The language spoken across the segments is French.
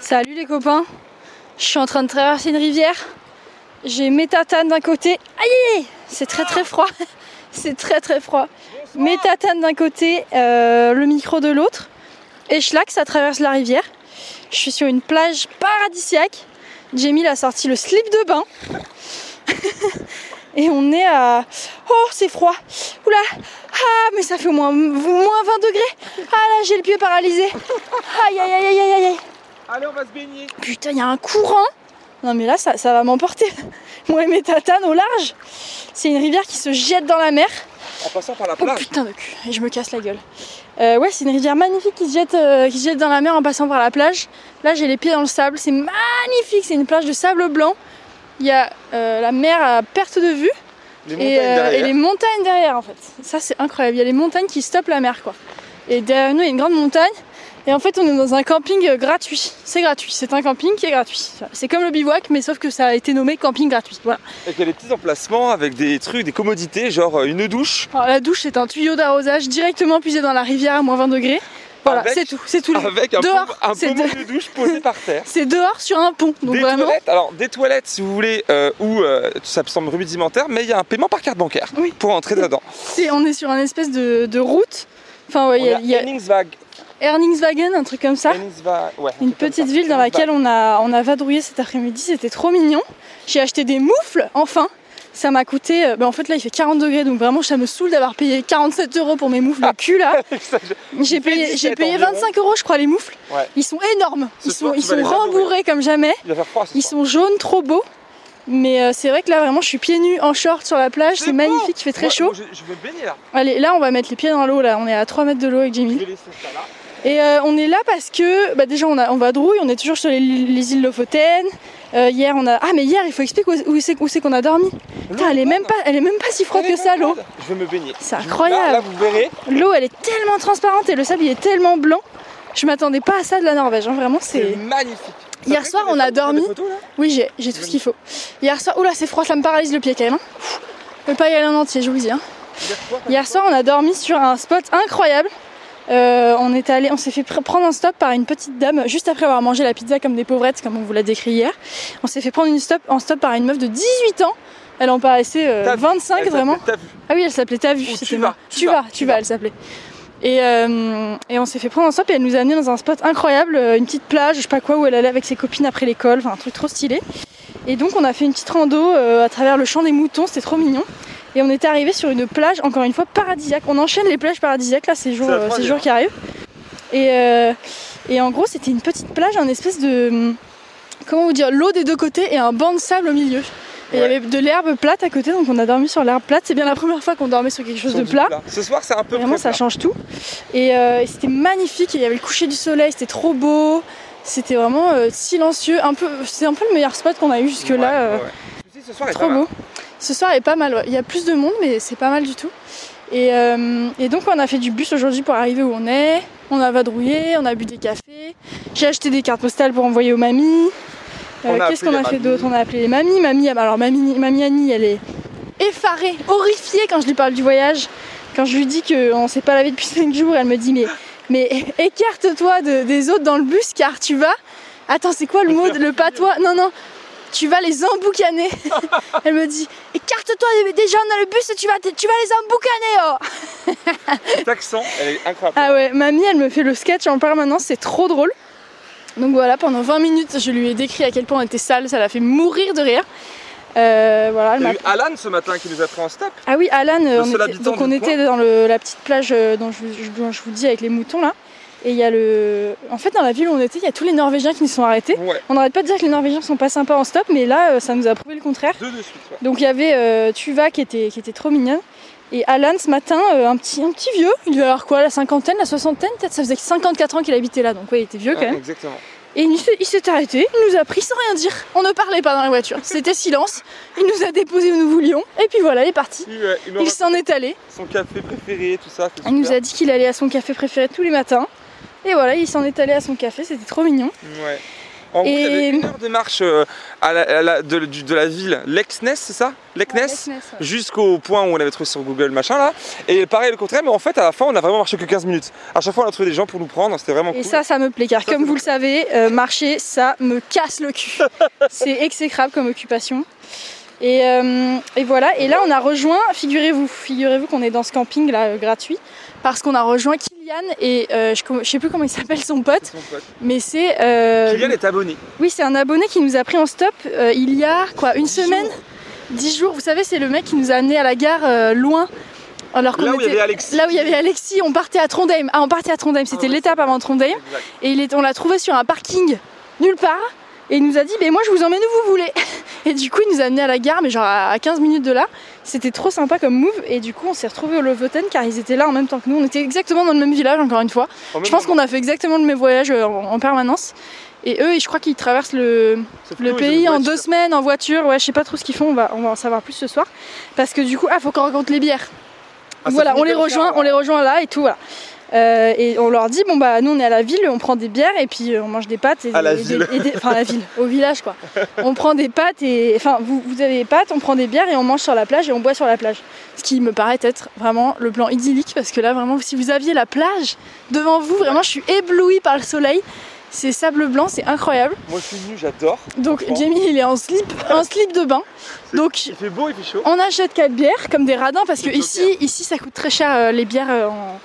Salut les copains, je suis en train de traverser une rivière. J'ai métatane d'un côté. Aïe C'est très très froid. C'est très très froid. Métatane d'un côté, euh, le micro de l'autre. Et Schlack, ça traverse la rivière. Je suis sur une plage paradisiaque. Jamie a sorti le slip de bain. Et on est à. Oh, c'est froid. Oula. Ah, mais ça fait au moins, moins 20 degrés. Ah là, j'ai le pied paralysé. Aïe, aïe, aïe, aïe, aïe, aïe. Allez, on va se baigner. Putain, il y a un courant. Non, mais là, ça, ça va m'emporter. Moi et mes tatanes au large. C'est une rivière qui se jette dans la mer. En passant par la Oh plage. putain de cul. Et je me casse la gueule. Euh, ouais, c'est une rivière magnifique qui se, jette, euh, qui se jette dans la mer en passant par la plage. Là, j'ai les pieds dans le sable. C'est magnifique. C'est une plage de sable blanc. Il y a euh, la mer à perte de vue. les et les montagnes derrière en fait. Ça c'est incroyable. Il y a les montagnes qui stoppent la mer quoi. Et derrière nous il y a une grande montagne. Et en fait on est dans un camping euh, gratuit. C'est gratuit. C'est un camping qui est gratuit. C'est comme le bivouac mais sauf que ça a été nommé camping gratuit. Voilà. Et qu'il y a des petits emplacements avec des trucs, des commodités, genre euh, une douche. Alors la douche c'est un tuyau d'arrosage directement puisé dans la rivière à moins 20 degrés. Voilà, c'est tout. C'est tout. Avec un, Dehors, pommeau- un pommeau de- de douche posé par terre. C'est dehors sur un pont. Donc des vraiment. toilettes, alors des toilettes si vous voulez, euh, où euh, ça me semble rudimentaire, mais il y a un paiement par carte bancaire Oui. pour entrer dedans. on est sur un espèce de, de route. Enfin ouais, il y a, on il y a. Erningswagen, un truc comme ça. Henningsva- ouais, un Une petite ville dans laquelle on a, on a vadrouillé cet après-midi, c'était trop mignon. J'ai acheté des moufles, enfin. Ça m'a coûté, euh, bah en fait là il fait 40 degrés donc vraiment ça me saoule d'avoir payé 47 euros pour mes moufles de cul là. J'ai payé, 17 j'ai payé environ. 25 euros je crois les moufles. Ouais. Ils sont énormes, ils sont, ils rembourrés comme jamais. Il va faire froid Ils soir. sont jaunes, trop beaux. Mais euh, c'est vrai que là vraiment je suis pieds nus en short sur la plage, c'est magnifique, il fait très chaud. je, je vais me baigner là. Allez là on va mettre les pieds dans l'eau là, on est à 3 mètres de l'eau avec Je Jamie. vais laisser ça là. Et euh, on est là parce que bah déjà on, a, on vadrouille, on est toujours sur les, les îles Lofoten. Euh, hier on a ah mais hier il faut expliquer où, où c'est qu'on a dormi. Putain elle est même pas elle est même pas si froide que ça l'eau. Je vais me baigner. C'est incroyable. Là, là, vous verrez. L'eau elle est tellement transparente et le sable il est tellement blanc. Je m'attendais pas à ça de la Norvège, hein, vraiment C'est magnifique. Hier soir, on a dormi. photos, Oui j'ai tout ce qu'il faut. Hier soir, oula c'est froid, ça me paralyse le pied quand même. Hein. Je peux pas y aller en entier, je vous dis. Hein. Hier soir, on a dormi sur un spot incroyable. Euh, on est allé, on s'est fait pr- prendre un stop par une petite dame juste après avoir mangé la pizza comme des pauvrettes, comme on vous l'a décrit hier. On s'est fait prendre une stop, en stop par une meuf de 18 ans. Elle en paraissait euh, T'as vu, 25 elle vraiment. Ah oui, elle s'appelait T'as vu, Tu vas, Tu vas, tu vas, elle s'appelait. Et, euh, et on s'est fait prendre un stop et elle nous a amené dans un spot incroyable, euh, une petite plage, je sais pas quoi, où elle allait avec ses copines après l'école, enfin un truc trop stylé. Et donc on a fait une petite rando à travers le champ des moutons, c'était trop mignon. Et on était arrivé sur une plage, encore une fois paradisiaque. On enchaîne les plages paradisiaques là ces jours, euh, ces jours qui arrivent. Et, euh, et en gros c'était une petite plage, un espèce de comment vous dire, l'eau des deux côtés et un banc de sable au milieu. Et il y avait de l'herbe plate à côté, donc on a dormi sur l'herbe plate. C'est bien la première fois qu'on dormait sur quelque chose Sur de plat. Ce soir, c'est un peu Vraiment, ça plat. change tout. Et, euh, et c'était magnifique. Il y avait le coucher du soleil, c'était trop beau. C'était vraiment euh, silencieux. Un peu, c'est un peu le meilleur spot qu'on a eu jusque là. Ouais, ce soir trop beau. Ce soir est pas mal. Il y a plus de monde, mais c'est pas mal du tout. Et, euh, et donc on a fait du bus aujourd'hui pour arriver où on est. On a vadrouillé, on a bu des cafés. J'ai acheté des cartes postales pour envoyer aux mamies. Euh, Qu'est-ce qu'on a fait d'autre? On a appelé les mamies. Mamie, alors mamie, mamie Annie, elle est effarée, horrifiée quand je lui parle du voyage. Quand je lui dis qu'on s'est pas lavé depuis 5 jours, elle me dit mais, mais écarte-toi de- des autres dans le bus car tu vas. Attends, c'est quoi le mot, le patois? Non, non, tu vas les emboucaner. elle me dit écarte-toi des- des gens dans le bus, tu vas, tu vas les emboucaner. Oh. Cet accent, elle est incroyable. Ah ouais, mamie, elle me fait le sketch en permanence, c'est trop drôle. Donc voilà, pendant 20 minutes, je lui ai décrit à quel point on était sale, ça l'a fait mourir de rire. Euh, voilà, elle Il y a eu Alan ce matin qui nous a pris en stop. Ah oui, Alan, on était, donc on était dans le- la petite plage euh, dont je, vous- je- dont je vous dis avec les moutons là. Et il y a le. En fait, dans la ville où on était, il y a tous les Norvégiens qui nous sont arrêtés. Ouais, On n'arrête pas de dire que les Norvégiens sont pas sympas en stop, mais là, euh, ça nous a prouvé le contraire. deux de suite. ouais. Donc il y avait euh, Tuva qui était, qui était trop mignonne. Et Alan ce matin, euh, un, petit, un petit vieux, il devait avoir quoi, la cinquantaine, la soixantaine? Peut-être ça faisait 54 ans qu'il habitait là, donc ouais, il était vieux quand Ouais, même. Exactement. Et il s'est- arrêté, il nous a pris sans rien dire. On ne parlait pas dans la voiture, c'était silence. Il nous a déposé où nous voulions, et puis voilà, il est parti. Il, s'en est allé. son café préféré, tout ça. Il nous a dit qu'il allait à son café préféré tous les matins. Et voilà, il s'en est allé à son café, c'était trop mignon. Ouais. En gros, il y avait Et- une heure de marche euh, à la, à la- de, la ville Lexness, c'est ça? Lexness Ouais, Lexness, ouais. Jusqu'au point où on avait trouvé sur Google machin là. Et pareil le contraire, mais en fait à la fin on a vraiment marché que 15 minutes. À chaque fois on a trouvé des gens pour nous prendre, c'était vraiment Et cool. ça, ça me plaît, car Ça, comme vous le savez, euh, marcher, ça me casse le cul. c'est exécrable comme occupation. Et, euh, et voilà, et là on a rejoint, figurez-vous, figurez-vous qu'on est dans ce camping là euh, gratuit, parce qu'on a rejoint Kylian et euh, je, je sais plus comment il s'appelle son pote, Son pote. mais c'est euh, Kylian est abonné. oui c'est un abonné qui nous a pris en stop euh, il y a quoi une Dix semaine, jours. dix jours. Vous savez c'est le mec qui nous a amené à la gare loin. Alors Là où il y avait Alexis. Là où il y avait Alexis, on partait à Trondheim. Ah, on partait à Trondheim, c'était Ah ouais, l'étape avant Trondheim. Exact. Et il est, on l'a trouvé sur un parking nulle part. Et il nous a dit, ben moi je vous emmène où vous voulez. Et du coup, il nous a amené à la gare, mais genre à 15 minutes de là. C'était trop sympa comme move. Et du coup, on s'est retrouvés au Lofoten car ils étaient là en même temps que nous. On était exactement dans le même village, encore une fois. Je pense qu'on a fait exactement le même voyage euh, en, en permanence. Et eux, je crois qu'ils traversent le, pays en deux semaines en voiture. Ouais, je sais pas trop ce qu'ils font. On va, on va en savoir plus ce soir. Parce que du coup, ah, faut qu'on raconte les bières. Ah, voilà, on les rejoint, on les rejoint là et tout. Voilà. Euh, et on leur dit bon bah nous on est à la ville, on prend des bières et puis euh, on mange des pâtes et, À la et des- ville. et des- enfin à la ville, au village quoi. On prend des pâtes et enfin vous, vous avez des pâtes, on prend des bières et on mange sur la plage et on boit sur la plage. Ce qui me paraît être vraiment le plan idyllique parce que là vraiment si vous aviez la plage devant vous, vraiment je suis éblouie par le soleil. C'est sable blanc, c'est incroyable. Moi je suis venu, j'adore. Donc. Jamie il est en slip, en slip de bain. Donc Il fait beau, il fait chaud. on achète quatre bières comme des radins parce que ici, ici ça coûte très cher euh, les bières euh, en,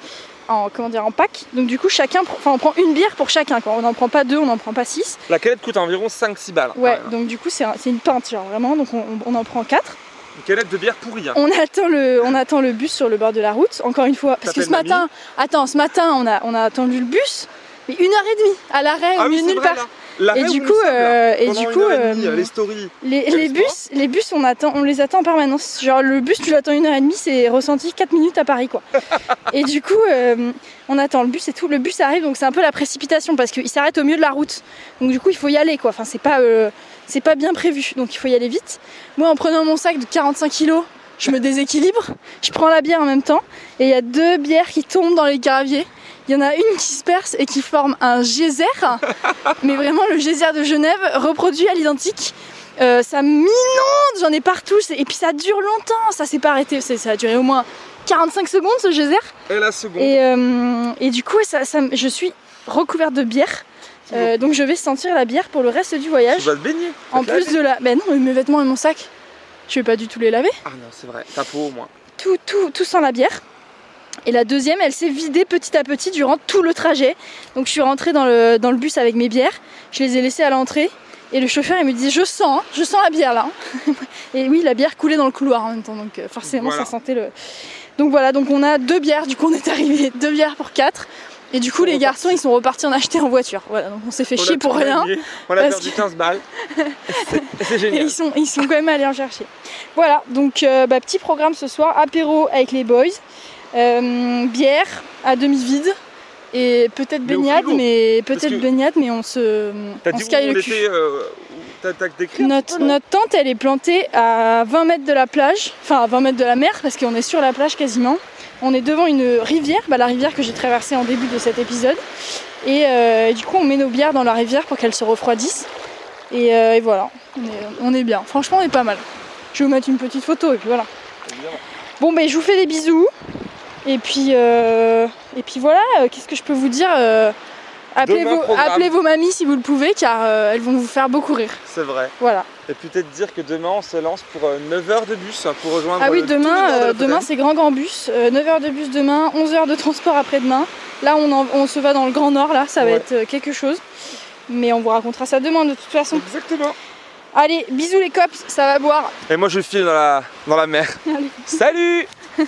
en- comment dire en pack. Donc du coup chacun, enfin on prend une bière pour chacun. Quoi. On n'en prend pas deux, on n'en prend pas six. La canette coûte environ 5-6 balles. Ouais. Enfin, Donc du coup c'est un- c'est une pinte genre vraiment. Donc on, on en prend quatre. Une canette de bière pourrie. hein. On attend le, on attend le bus sur le bord de la route. Encore une fois parce que ce matin, attends, ce matin on a, on a attendu le bus. Mais une heure et demie à l'arrêt Ah oui, nulle part. là. Et du coup, euh, et du une coup, et demie, euh, les stories. Les, bus, les bus, on attend, on les attend en permanence. Genre le bus, tu l'attends une heure et demie, c'est ressenti 4 minutes à Paris, quoi. et du coup, euh, on attend le bus et tout. Le bus arrive, donc c'est un peu la précipitation parce qu'il s'arrête au milieu de la route. Donc du coup, il faut y aller, quoi. Enfin, c'est pas, c'est pas bien prévu, donc il faut y aller vite. Moi, en prenant mon sac de 45 kilos, je me déséquilibre. Je prends la bière en même temps, et il y a deux bières qui tombent dans les graviers. Il y en a une qui se perce et qui forme un geyser, mais vraiment le geyser de Genève reproduit à l'identique. Euh, ça m'inonde, j'en ai partout, et puis ça dure longtemps, ça s'est pas arrêté, ça a duré au moins 45 secondes ce geyser. Et la seconde. Et, euh, et du coup, ça, ça me- je suis recouverte de bière, Euh, donc je vais sentir la bière pour le reste du Tu voyage. vas te baigner. En te plus de la. Ben non, mes vêtements et mon sac, je vais pas du tout les laver. Ah non, c'est vrai. Ta peau au moins. Tout, tout, tout sent la bière. Et la deuxième, elle s'est vidée petit à petit durant tout le trajet. Donc je suis rentrée dans le, dans le bus avec mes bières. Je les ai laissées à l'entrée. Et le chauffeur, il me dit Je sens, hein, je sens la bière là. et oui, la bière coulait dans le couloir en même temps. Donc euh, forcément, Voilà. ça sentait le. Donc voilà, donc on a deux bières. Du coup, on est arrivé deux bières pour quatre. Et du coup, les garçons, ils sont repartis en acheter en voiture. Voilà, donc on s'est fait On chier pour rien. On a perdu que- 15 balles. C'est- C'est Et génial. ils sont, ils sont quand même allés en chercher. Voilà, donc euh, bah, petit programme ce soir, apéro avec les boys, euh, bière à demi vide et peut-être baignade, mais peut-être baignade, mais on se, on caille le cul. décrit Notre, tente, elle est plantée à 20 mètres de la plage, enfin à 20 mètres de la mer, parce qu'on est sur la plage quasiment. On est devant une rivière, bah, la rivière que j'ai traversée en début de cet épisode. Et, euh, et du coup, on met nos bières dans la rivière pour qu'elles se refroidissent. Et, euh, et voilà, on est, on est bien. Franchement, on est pas mal. Je vais vous mettre une petite photo et puis voilà. Bon, ben je vous fais des bisous. Et puis, euh, et puis voilà, euh, qu'est-ce que je peux vous dire euh, appelez, Demain, vos, programme. appelez vos mamies si vous le pouvez, car elles vont vous faire beaucoup rire. C'est vrai. Voilà. Et peut-être dire que demain on se lance pour 9 heures de bus hein, pour rejoindre. Ah oui, demain, de demain c'est grand grand bus, 9h de bus demain, 11h de transport après-demain. Là on, en- on se va dans le Grand Nord, là ça va être quelque chose. Mais on vous racontera ça demain de toute façon. Exactement. Allez, bisous les cops, ça va boire. Et moi je file dans la, dans la mer. Allez. Salut